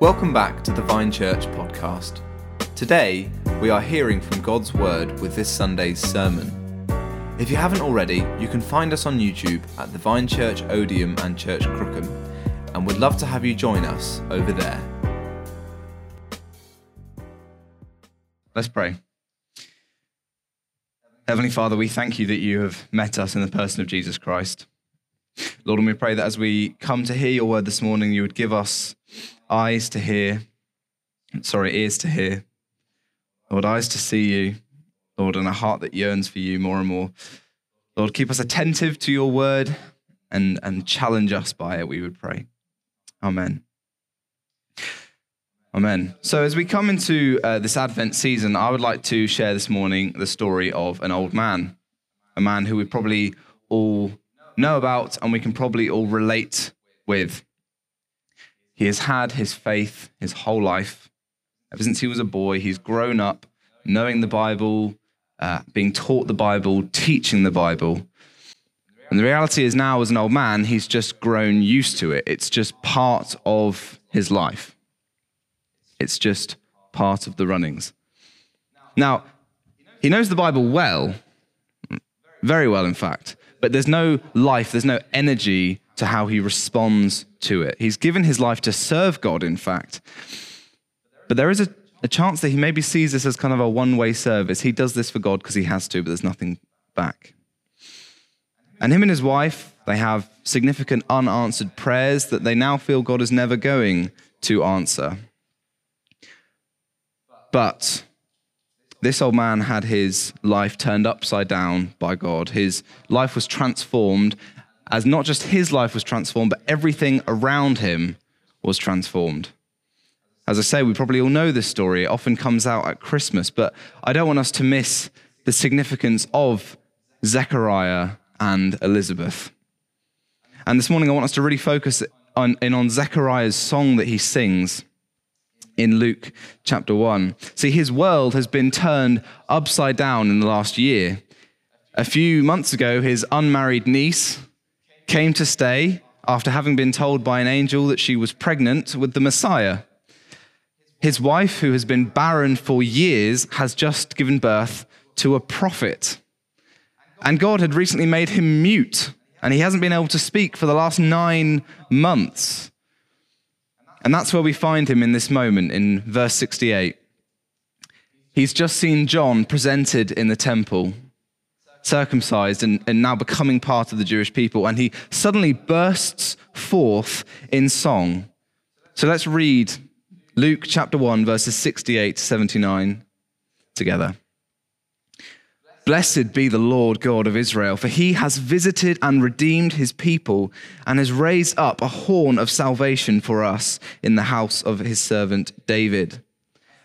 Welcome back to the Vine Church podcast. Today, we are hearing from God's Word with this Sunday's sermon. If you haven't already, you can find us on YouTube at the Vine Church Odiham and Church Crookham, and we'd love to have you join us over there. Let's pray. Heavenly Father, we thank you that you have met us in the person of Jesus Christ. Lord, and we pray that as we come to hear your word this morning, you would give us eyes to hear, sorry, ears to hear, Lord, eyes to see you, Lord, and a heart that yearns for you more and more. Lord, keep us attentive to your word and, and challenge us by it, we would pray. Amen. Amen. So, as we come into uh, this Advent season, I would like to share this morning the story of an old man, a man who we probably all know about and we can probably all relate with. He has had his faith his whole life. Ever since he was a boy, he's grown up knowing the Bible, uh, being taught the Bible, teaching the Bible. And the reality is now, as an old man, he's just grown used to it. It's just part of his life, it's just part of the runnings. Now, he knows the Bible well, very well, in fact but there's no life, there's no energy to how he responds to it. He's given his life to serve God, in fact. But there is a, a chance that he maybe sees this as kind of a one way service. He does this for God because he has to, but there's nothing back. And him and his wife, they have significant unanswered prayers that they now feel God is never going to answer. But this old man had his life turned upside down by God. His life was transformed, as not just his life was transformed, but everything around him was transformed. As I say, we probably all know this story. It often comes out at Christmas, but I don't want us to miss the significance of Zechariah and Elizabeth. And this morning, I want us to really focus on, in on Zechariah's song that he sings in Luke chapter 1. See, his world has been turned upside down in the last year. A few months ago, his unmarried niece came to stay after having been told by an angel that she was pregnant with the Messiah. His wife, who has been barren for years, has just given birth to a prophet. And God had recently made him mute, and he hasn't been able to speak for the last nine months. And that's where we find him in this moment in verse 68. He's just seen John presented in the temple, circumcised and, and now becoming part of the Jewish people, and he suddenly bursts forth in song. So let's read Luke chapter 1, verses 68 to 79 together. Blessed be the Lord God of Israel, for he has visited and redeemed his people and has raised up a horn of salvation for us in the house of his servant David.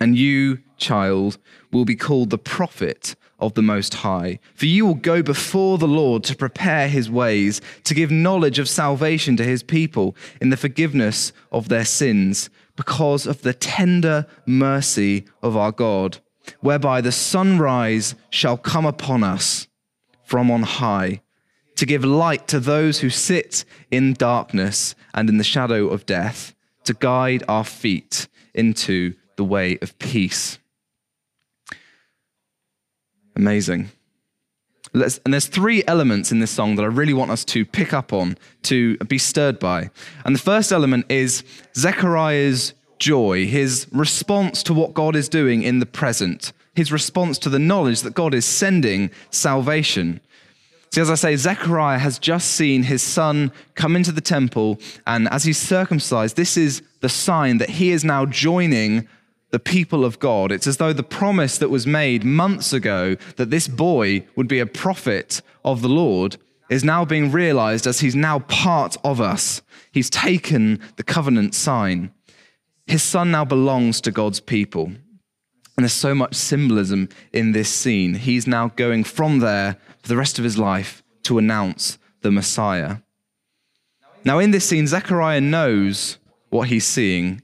And you, child, will be called the prophet of the Most High. For you will go before the Lord to prepare his ways, to give knowledge of salvation to his people in the forgiveness of their sins, because of the tender mercy of our God whereby the sunrise shall come upon us from on high, to give light to those who sit in darkness and in the shadow of death, to guide our feet into the way of peace. Amazing. Let's, and there's three elements in this song that I really want us to pick up on, to be stirred by. And the first element is Zechariah's joy, his response to what God is doing in the present, his response to the knowledge that God is sending salvation. See, as I say, Zechariah has just seen his son come into the temple, and as he's circumcised, this is the sign that he is now joining the people of God. It's as though the promise that was made months ago that this boy would be a prophet of the Lord is now being realized as he's now part of us. He's taken the covenant sign. his son now belongs to God's people. And there's so much symbolism in this scene. He's now going from there for the rest of his life to announce the Messiah. Now, in this scene, Zechariah knows what he's seeing.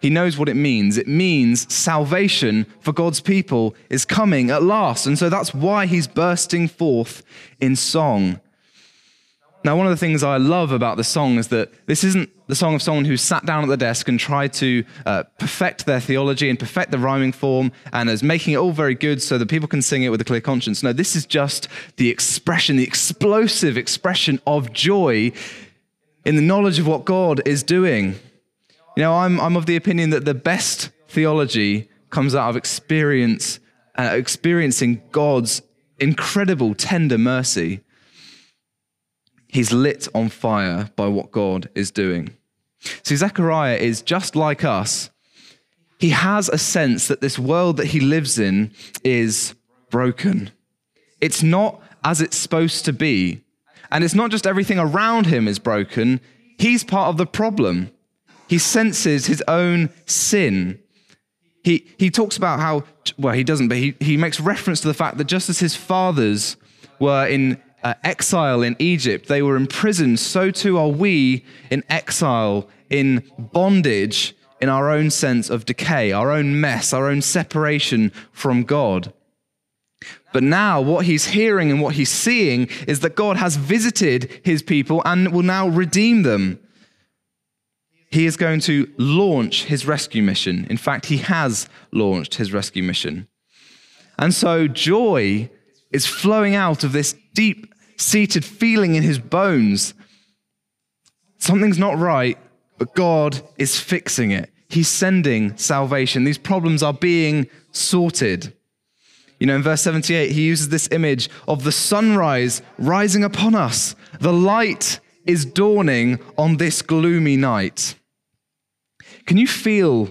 He knows what it means. It means salvation for God's people is coming at last. And so that's why he's bursting forth in song. Now, one of the things I love about the song is that this isn't the song of someone who sat down at the desk and tried to uh, perfect their theology and perfect the rhyming form and is making it all very good so that people can sing it with a clear conscience. No, this is just the expression, the explosive expression of joy in the knowledge of what God is doing. You know, I'm, I'm of the opinion that the best theology comes out of experience, uh, experiencing God's incredible, tender mercy he's lit on fire by what God is doing. See, Zechariah is just like us. He has a sense that this world that he lives in is broken. It's not as it's supposed to be. And it's not just everything around him is broken, he's part of the problem. He senses his own sin. He, he talks about how, well, he doesn't, but he, he makes reference to the fact that just as his fathers were in uh, exile in Egypt, they were imprisoned, so too are we in exile, in bondage, in our own sense of decay, our own mess, our own separation from God. But now, what he's hearing and what he's seeing is that God has visited his people and will now redeem them. He is going to launch his rescue mission. In fact, he has launched his rescue mission. And so, joy is flowing out of this deep seated feeling in his bones. Something's not right, but God is fixing it. He's sending salvation. These problems are being sorted. You know, in verse 78, he uses this image of the sunrise rising upon us. The light is dawning on this gloomy night. Can you feel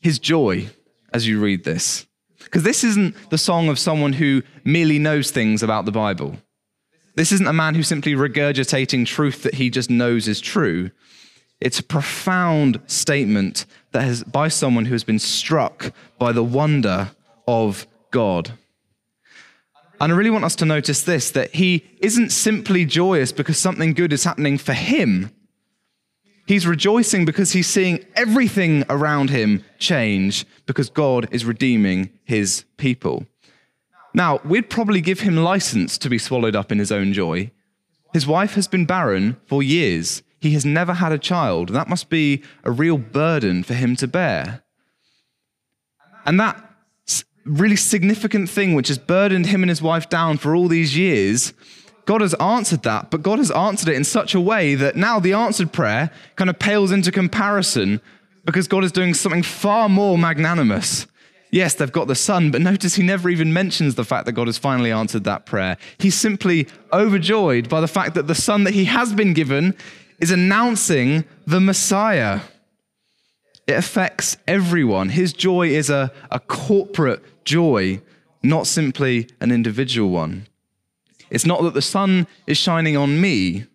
his joy as you read this? Because this isn't the song of someone who merely knows things about the Bible. This isn't a man who's simply regurgitating truth that he just knows is true. It's a profound statement that has by someone who has been struck by the wonder of God. And I really want us to notice this that he isn't simply joyous because something good is happening for him. He's rejoicing because he's seeing everything around him change because God is redeeming his people. Now, we'd probably give him license to be swallowed up in his own joy. His wife has been barren for years. He has never had a child. That must be a real burden for him to bear. And that really significant thing, which has burdened him and his wife down for all these years, God has answered that, but God has answered it in such a way that now the answered prayer kind of pales into comparison because God is doing something far more magnanimous. Yes, they've got the son, but notice he never even mentions the fact that God has finally answered that prayer. He's simply overjoyed by the fact that the son that he has been given is announcing the Messiah. It affects everyone. His joy is a, a corporate joy, not simply an individual one. It's not that the sun is shining on me,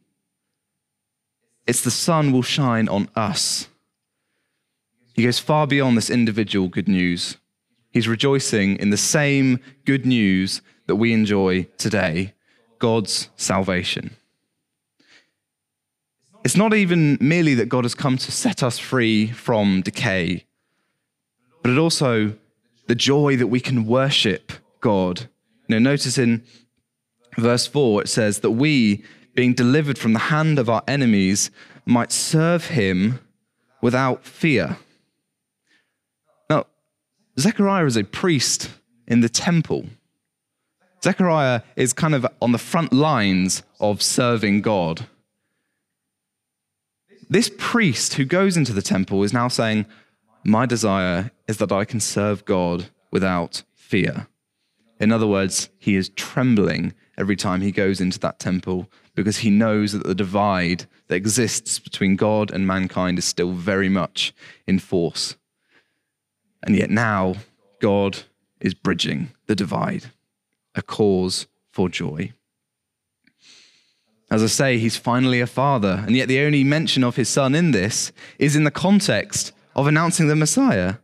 it's the sun will shine on us. He goes far beyond this individual good news. He's rejoicing in the same good news that we enjoy today God's salvation. It's not even merely that God has come to set us free from decay, but it also the joy that we can worship God. Know, notice in verse 4 it says that we, being delivered from the hand of our enemies, might serve him without fear. Now, Zechariah is a priest in the temple. Zechariah is kind of on the front lines of serving God. This priest who goes into the temple is now saying, My desire is that I can serve God without fear. In other words, he is trembling every time he goes into that temple because he knows that the divide that exists between God and mankind is still very much in force. And yet now, God is bridging the divide, a cause for joy. As I say, he's finally a father, and yet the only mention of his son in this is in the context of announcing the Messiah.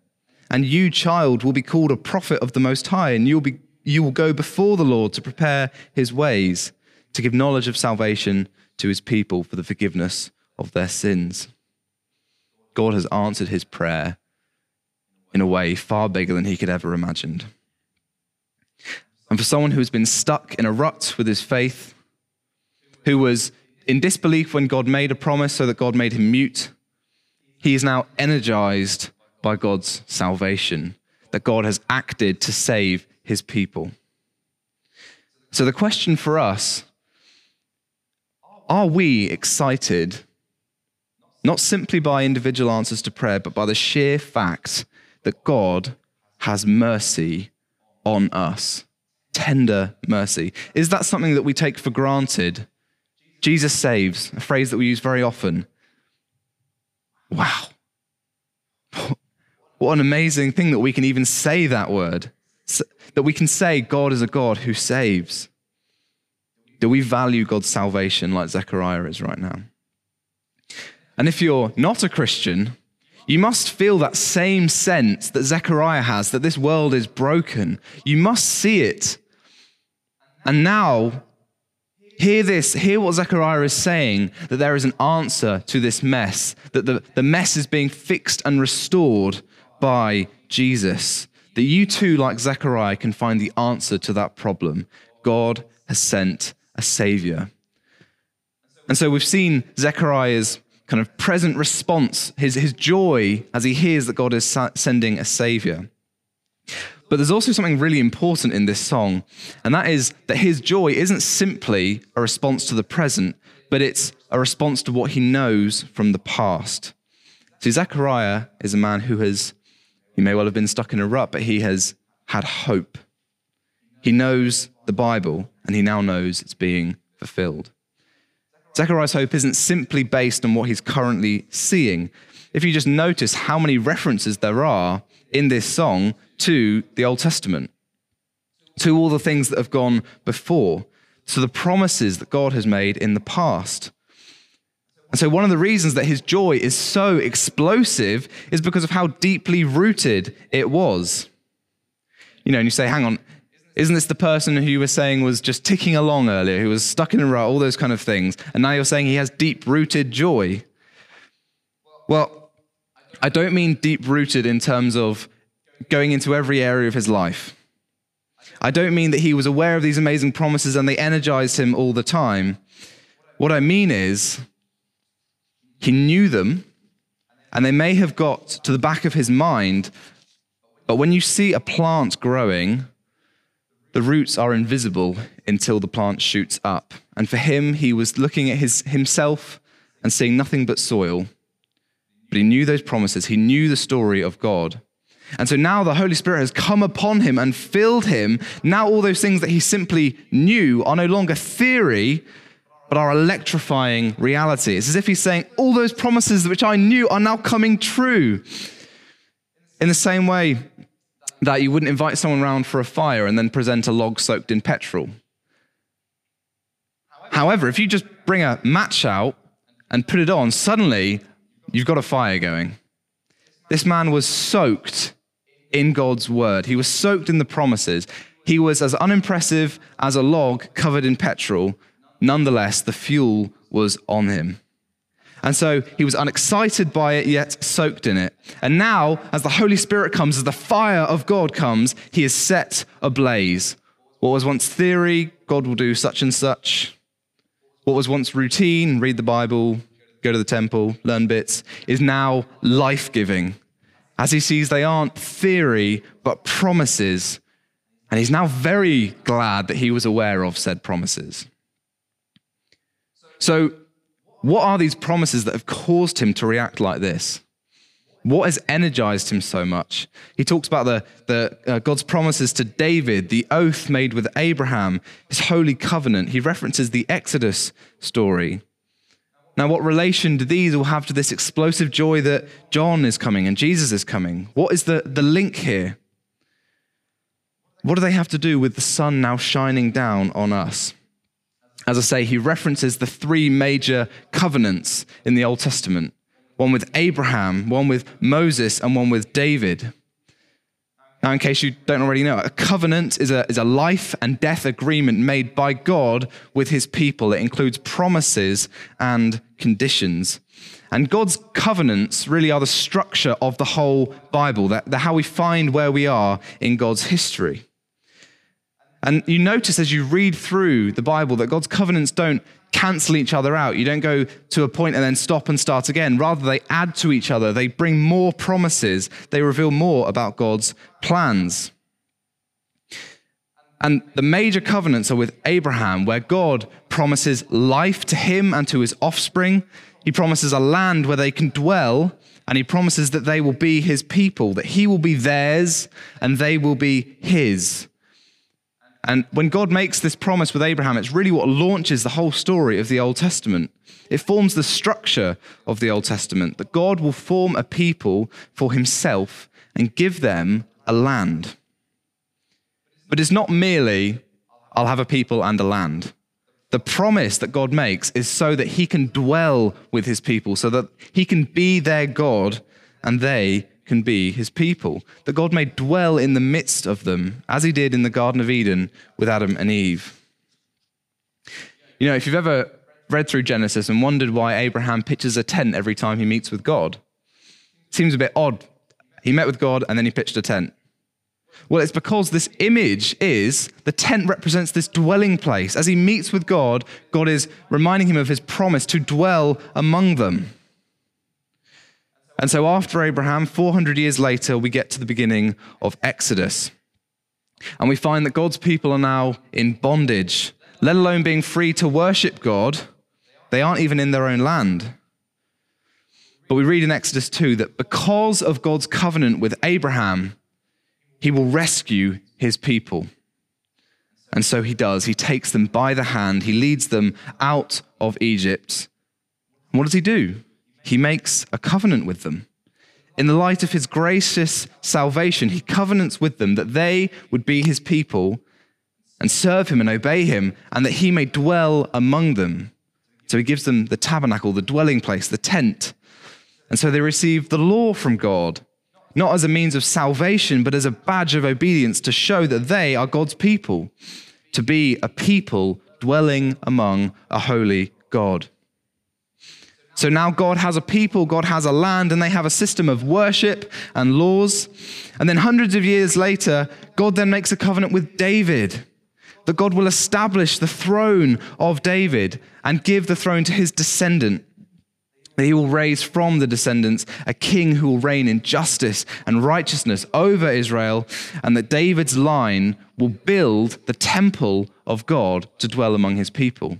And you, child, will be called a prophet of the Most High, and you'll be, you will go before the Lord to prepare his ways, to give knowledge of salvation to his people for the forgiveness of their sins. God has answered his prayer in a way far bigger than he could ever imagined. And for someone who has been stuck in a rut with his faith, who was in disbelief when God made a promise so that God made him mute, he is now energized by God's salvation, that God has acted to save his people. So the question for us are we excited, not simply by individual answers to prayer, but by the sheer fact that God has mercy on us? Tender mercy. Is that something that we take for granted? Jesus saves, a phrase that we use very often. Wow. What an amazing thing that we can even say that word. That we can say God is a God who saves. Do we value God's salvation like Zechariah is right now? And if you're not a Christian, you must feel that same sense that Zechariah has that this world is broken. You must see it. And now, hear this, hear what Zechariah is saying that there is an answer to this mess, that the, the mess is being fixed and restored by Jesus. That you too, like Zechariah, can find the answer to that problem. God has sent a savior. And so we've seen Zechariah's kind of present response, his, his joy as he hears that God is sending a savior. But there's also something really important in this song, and that is that his joy isn't simply a response to the present, but it's a response to what he knows from the past. See, Zechariah is a man who has, he may well have been stuck in a rut, but he has had hope. He knows the Bible, and he now knows it's being fulfilled. Zechariah's hope isn't simply based on what he's currently seeing. If you just notice how many references there are in this song to the Old Testament, to all the things that have gone before, to the promises that God has made in the past. And so, one of the reasons that his joy is so explosive is because of how deeply rooted it was. You know, and you say, hang on, isn't this the person who you were saying was just ticking along earlier, who was stuck in a rut, all those kind of things? And now you're saying he has deep rooted joy. Well, I don't mean deep rooted in terms of going into every area of his life. I don't mean that he was aware of these amazing promises and they energized him all the time. What I mean is, he knew them and they may have got to the back of his mind, but when you see a plant growing, the roots are invisible until the plant shoots up. And for him, he was looking at his, himself and seeing nothing but soil. But he knew those promises, he knew the story of God. And so now the Holy Spirit has come upon him and filled him. Now, all those things that he simply knew are no longer theory, but are electrifying reality. It's as if he's saying, All those promises which I knew are now coming true. In the same way that you wouldn't invite someone around for a fire and then present a log soaked in petrol. However, if you just bring a match out and put it on, suddenly you've got a fire going. This man was soaked in God's word. He was soaked in the promises. He was as unimpressive as a log covered in petrol. Nonetheless, the fuel was on him. And so he was unexcited by it, yet soaked in it. And now, as the Holy Spirit comes, as the fire of God comes, he is set ablaze. What was once theory, God will do such and such. What was once routine, read the Bible, go to the temple, learn bits, is now life giving as he sees they aren't theory, but promises. And he's now very glad that he was aware of said promises. So, what are these promises that have caused him to react like this? What has energized him so much? He talks about the, the uh, God's promises to David, the oath made with Abraham, his holy covenant. He references the Exodus story. Now, what relation do these all have to this explosive joy that John is coming and Jesus is coming? What is the, the link here? What do they have to do with the sun now shining down on us? As I say, he references the three major covenants in the Old Testament one with Abraham, one with Moses, and one with David. Now, in case you don't already know, a covenant is a, is a life and death agreement made by God with his people. It includes promises and conditions. And God's covenants really are the structure of the whole Bible. They're how we find where we are in God's history. And you notice as you read through the Bible that God's covenants don't cancel each other out. You don't go to a point and then stop and start again. Rather, they add to each other. They bring more promises. They reveal more about God's plans. And the major covenants are with Abraham, where God promises life to him and to his offspring. He promises a land where they can dwell, and he promises that they will be his people, that he will be theirs and they will be his. And when God makes this promise with Abraham, it's really what launches the whole story of the Old Testament. It forms the structure of the Old Testament that God will form a people for himself and give them a land. But it's not merely, I'll have a people and a land. The promise that God makes is so that he can dwell with his people, so that he can be their God and they can be his people, that God may dwell in the midst of them, as he did in the Garden of Eden with Adam and Eve. You know, if you've ever read through Genesis and wondered why Abraham pitches a tent every time he meets with God, it seems a bit odd. He met with God and then he pitched a tent. Well, it's because this image is the tent represents this dwelling place. As he meets with God, God is reminding him of his promise to dwell among them. And so, after Abraham, 400 years later, we get to the beginning of Exodus. And we find that God's people are now in bondage, let alone being free to worship God. They aren't even in their own land. But we read in Exodus 2 that because of God's covenant with Abraham, he will rescue his people. And so he does. He takes them by the hand, he leads them out of Egypt. What does he do? He makes a covenant with them. In the light of his gracious salvation, he covenants with them that they would be his people and serve him and obey him, and that he may dwell among them. So he gives them the tabernacle, the dwelling place, the tent. And so they receive the law from God, not as a means of salvation, but as a badge of obedience to show that they are God's people, to be a people dwelling among a holy God. So now God has a people, God has a land, and they have a system of worship and laws. And then hundreds of years later, God then makes a covenant with David that God will establish the throne of David and give the throne to his descendant. That he will raise from the descendants a king who will reign in justice and righteousness over Israel, and that David's line will build the temple of God to dwell among his people.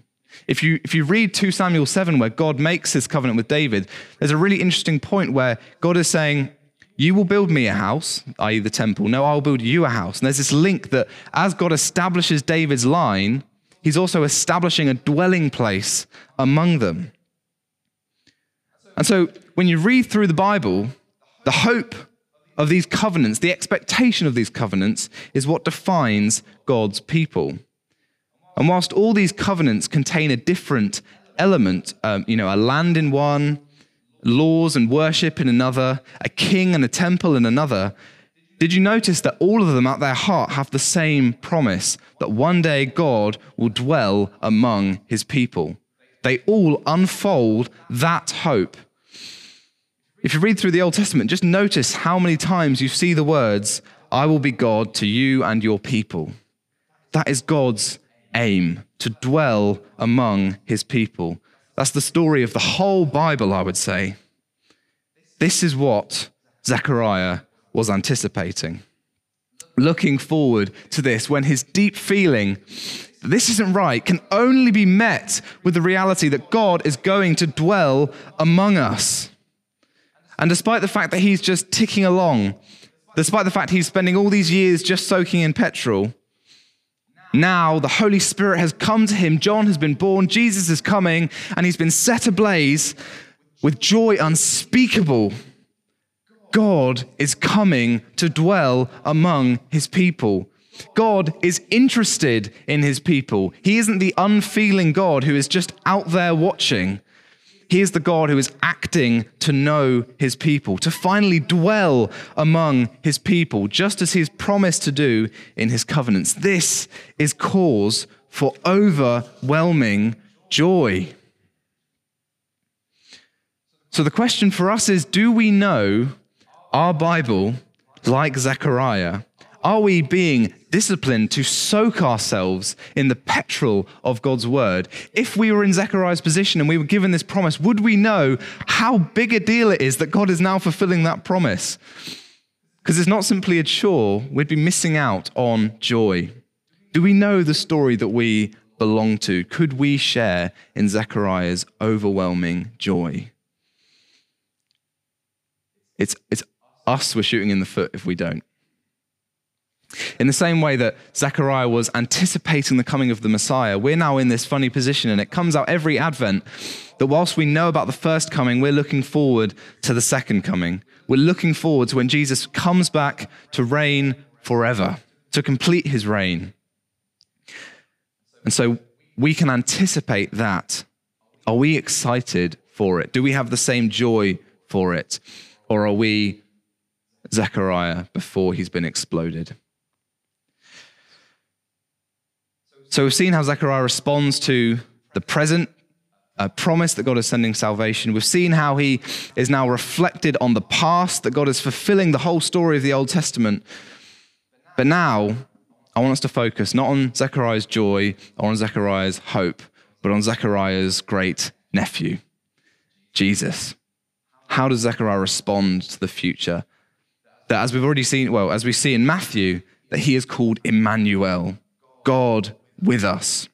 If you, if you read 2 Samuel 7, where God makes his covenant with David, there's a really interesting point where God is saying, You will build me a house, i.e., the temple. No, I'll build you a house. And there's this link that as God establishes David's line, he's also establishing a dwelling place among them. And so when you read through the Bible, the hope of these covenants, the expectation of these covenants, is what defines God's people. And whilst all these covenants contain a different element, um, you know, a land in one, laws and worship in another, a king and a temple in another, did you notice that all of them at their heart have the same promise that one day God will dwell among his people? They all unfold that hope. If you read through the Old Testament, just notice how many times you see the words, I will be God to you and your people. That is God's aim to dwell among his people. That's the story of the whole Bible, I would say. This is what Zechariah was anticipating. Looking forward to this when his deep feeling this isn't right can only be met with the reality that God is going to dwell among us. And despite the fact that he's just ticking along, despite the fact he's spending all these years just soaking in petrol, now the Holy Spirit has come to him. John has been born. Jesus is coming, and he's been set ablaze with joy unspeakable. God is coming to dwell among his people. God is interested in his people. He isn't the unfeeling God who is just out there watching. He is the God who is acting to know his people, to finally dwell among his people, just as he has promised to do in his covenants. This is cause for overwhelming joy. So the question for us is do we know our Bible like Zechariah? Are we being disciplined to soak ourselves in the petrol of God's word? If we were in Zechariah's position and we were given this promise, would we know how big a deal it is that God is now fulfilling that promise? Because it's not simply a chore, we'd be missing out on joy. Do we know the story that we belong to? Could we share in Zechariah's overwhelming joy? It's, it's us we're shooting in the foot if we don't. In the same way that Zechariah was anticipating the coming of the Messiah, we're now in this funny position, and it comes out every Advent that whilst we know about the first coming, we're looking forward to the second coming. We're looking forward to when Jesus comes back to reign forever, to complete his reign. And so we can anticipate that. Are we excited for it? Do we have the same joy for it? Or are we Zechariah before he's been exploded? So we've seen how Zechariah responds to the present uh, promise that God is sending salvation. We've seen how he is now reflected on the past, that God is fulfilling the whole story of the Old Testament. But now, I want us to focus not on Zechariah's joy or on Zechariah's hope, but on Zechariah's great nephew, Jesus. How does Zechariah respond to the future? That as we've already seen, well, as we see in Matthew, that he is called Emmanuel, God with us.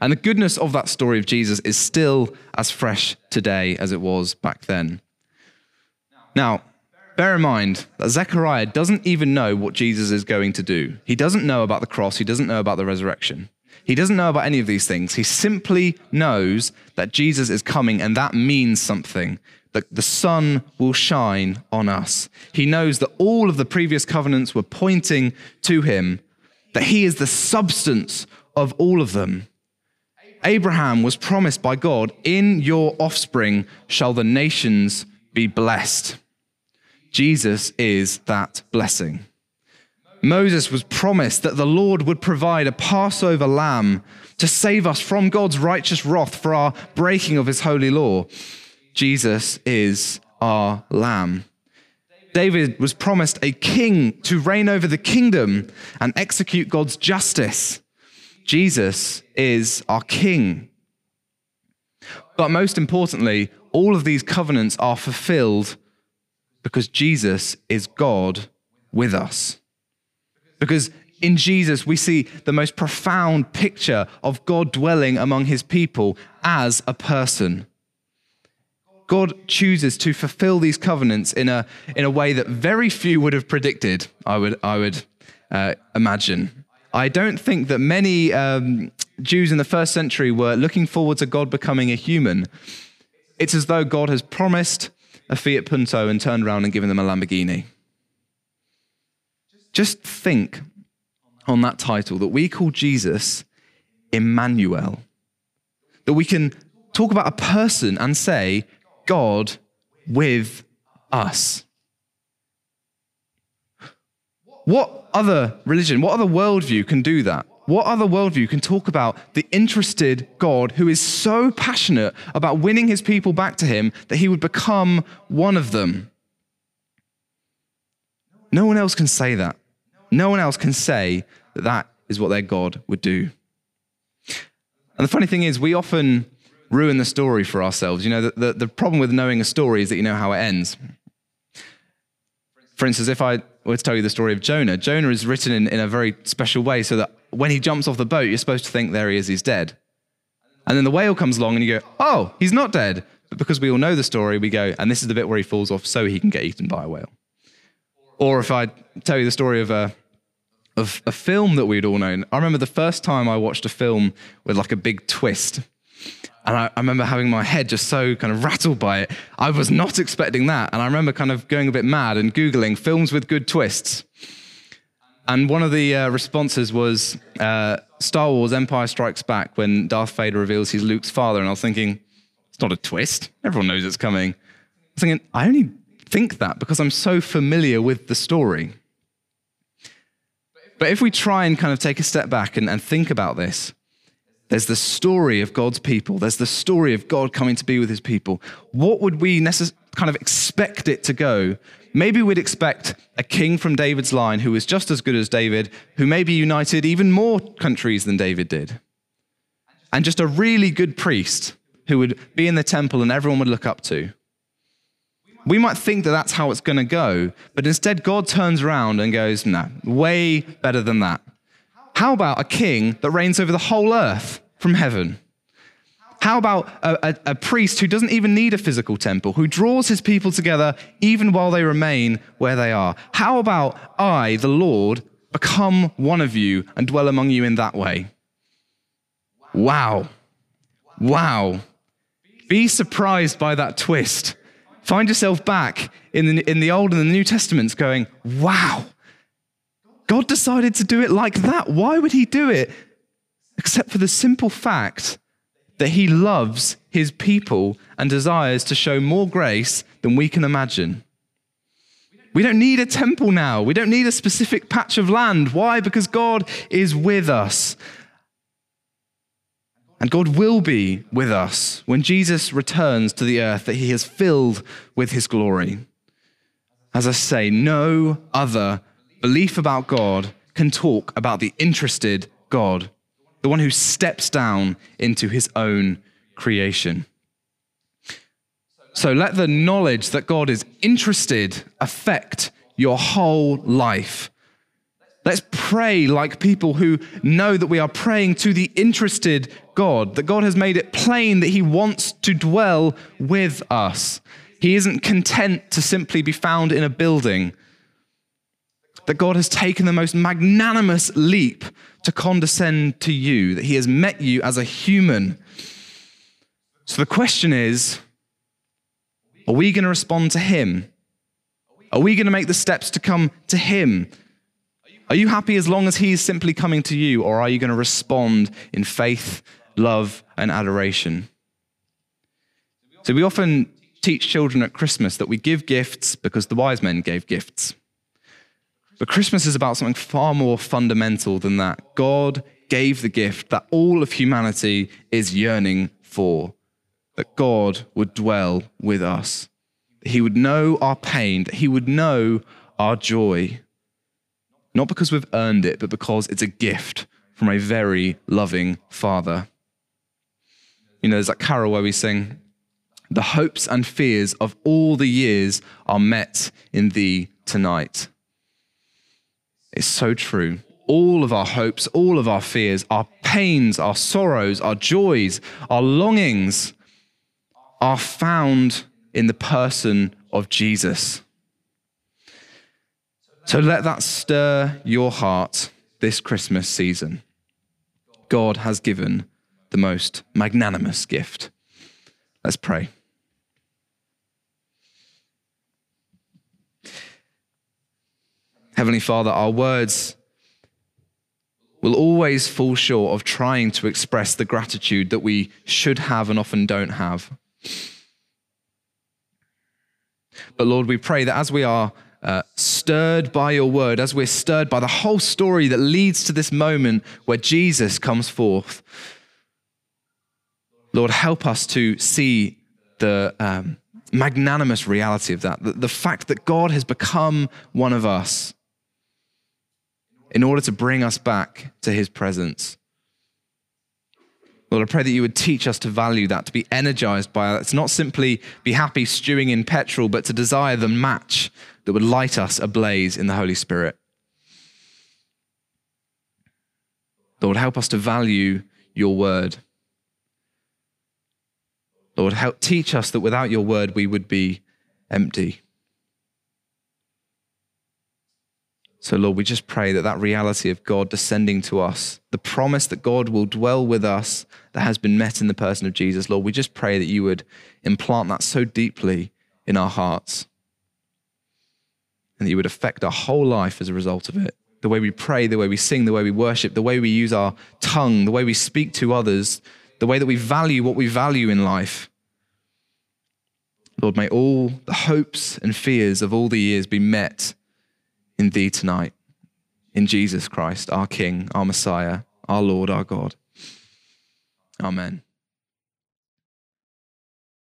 And the goodness of that story of Jesus is still as fresh today as it was back then. Now, bear in mind that Zechariah doesn't even know what Jesus is going to do. He doesn't know about the cross, he doesn't know about the resurrection. He doesn't know about any of these things. He simply knows that Jesus is coming, and that means something. That the sun will shine on us. He knows that all of the previous covenants were pointing to him, that he is the substance of all of them. Abraham was promised by God, In your offspring shall the nations be blessed. Jesus is that blessing. Moses was promised that the Lord would provide a Passover lamb to save us from God's righteous wrath for our breaking of his holy law. Jesus is our lamb. David was promised a king to reign over the kingdom and execute God's justice. Jesus is our king. But most importantly, all of these covenants are fulfilled because Jesus is God with us. Because in Jesus, we see the most profound picture of God dwelling among his people as a person. God chooses to fulfill these covenants in a, in a way that very few would have predicted, I would, I would uh, imagine. I don't think that many um, Jews in the first century were looking forward to God becoming a human. It's as though God has promised a Fiat Punto and turned around and given them a Lamborghini. Just think on that title that we call Jesus Emmanuel. That we can talk about a person and say, God with us. What other religion, what other worldview can do that? What other worldview can talk about the interested God who is so passionate about winning his people back to him that he would become one of them? No one else can say that. No one else can say that that is what their God would do. And the funny thing is, we often ruin the story for ourselves. You know, the, the, the problem with knowing a story is that you know how it ends. For instance, if I were to tell you the story of Jonah, Jonah is written in, in a very special way so that when he jumps off the boat, you're supposed to think there he is, he's dead. And then the whale comes along and you go, oh, he's not dead. But because we all know the story, we go, and this is the bit where he falls off so he can get eaten by a whale. Or if I tell you the story of a, of a film that we'd all known, I remember the first time I watched a film with like a big twist. And I, I, remember having my head just so kind of rattled by it. I was not expecting that. And I remember kind of going a bit mad and Googling films with good twists. And one of the uh, responses was uh, Star Wars Empire Strikes Back when Darth Vader reveals he's Luke's father. And I was thinking, It's not a twist. Everyone knows it's coming. I was thinking, I only think that because I'm so familiar with the story. But if we try and kind of take a step back and, and think about this, there's the story of God's people. There's the story of God coming to be with his people. What would we necess- kind of expect it to go? Maybe we'd expect a king from David's line who was just as good as David, who maybe united even more countries than David did. And just a really good priest who would be in the temple and everyone would look up to. We might think that that's how it's going to go, but instead, God turns around and goes, No, way better than that. How about a king that reigns over the whole earth from heaven? How about a, a, a, priest who doesn't even need a physical temple, who draws his people together even while they remain where they are? How about I, the Lord, become one of you and dwell among you in that way? Wow. Wow. Be surprised by that twist. Find yourself back in the, in the Old and the New Testaments going, wow, God decided to do it like that. Why would he do it? Except for the simple fact that he loves his people and desires to show more grace than we can imagine. We don't need a temple now. We don't need a specific patch of land. Why? Because God is with us. And God will be with us when Jesus returns to the earth that he has filled with his glory. As I say, no other belief about God can talk about the interested God, the one who steps down into his own creation. So let the knowledge that God is interested affect your whole life. Let's pray like people who know that we are praying to the interested God, that God has made it plain that He wants to dwell with us. He isn't content to simply be found in a building, that God has taken the most magnanimous leap to condescend to you, that He has met you as a human. So the question is are we going to respond to Him? Are we going to make the steps to come to Him? Are you happy as long as He is simply coming to you, or are you going to respond in faith, love, and adoration? So we often teach children at Christmas that we give gifts because the wise men gave gifts. But Christmas is about something far more fundamental than that. God gave the gift that all of humanity is yearning for that God would dwell with us, He would know our pain, that He would know our joy not because we've earned it, but because it's a gift from a very loving Father. You know, there's that carol where we sing, The hopes and fears of all the years are met in thee tonight. It's so true. All of our hopes, all of our fears, our pains, our sorrows, our joys, our longings are found in the person of Jesus. So let that stir your heart this Christmas season. God has given the most magnanimous gift. Let's pray. Heavenly Father, our words will always fall short of trying to express the gratitude that we should have and often don't have. But Lord, we pray that as we are uh, stirred by your word, as we're stirred by the whole story that leads to this moment where Jesus comes forth. Lord, help us to see the um, magnanimous reality of that, the, the fact that God has become one of us in order to bring us back to his presence. Lord, I pray that you would teach us to value that, to be energized by it. to not simply be happy stewing in petrol, but to desire the match that would light us ablaze in the Holy Spirit. Lord, help us to value your word. Lord, help teach us that without your word we would be empty. So, Lord, we just pray that that reality of God descending to us, the promise that God will dwell with us that has been met in the person of Jesus, Lord, we just pray that you would implant that so deeply in our hearts and that you would affect our whole life as a result of it. The way we pray, the way we sing, the way we worship, the way we use our tongue, the way we speak to others, the way that we value what we value in life. Lord, may all the hopes and fears of all the years be met in thee tonight, in Jesus Christ, our King, our Messiah, our Lord, our God. Amen.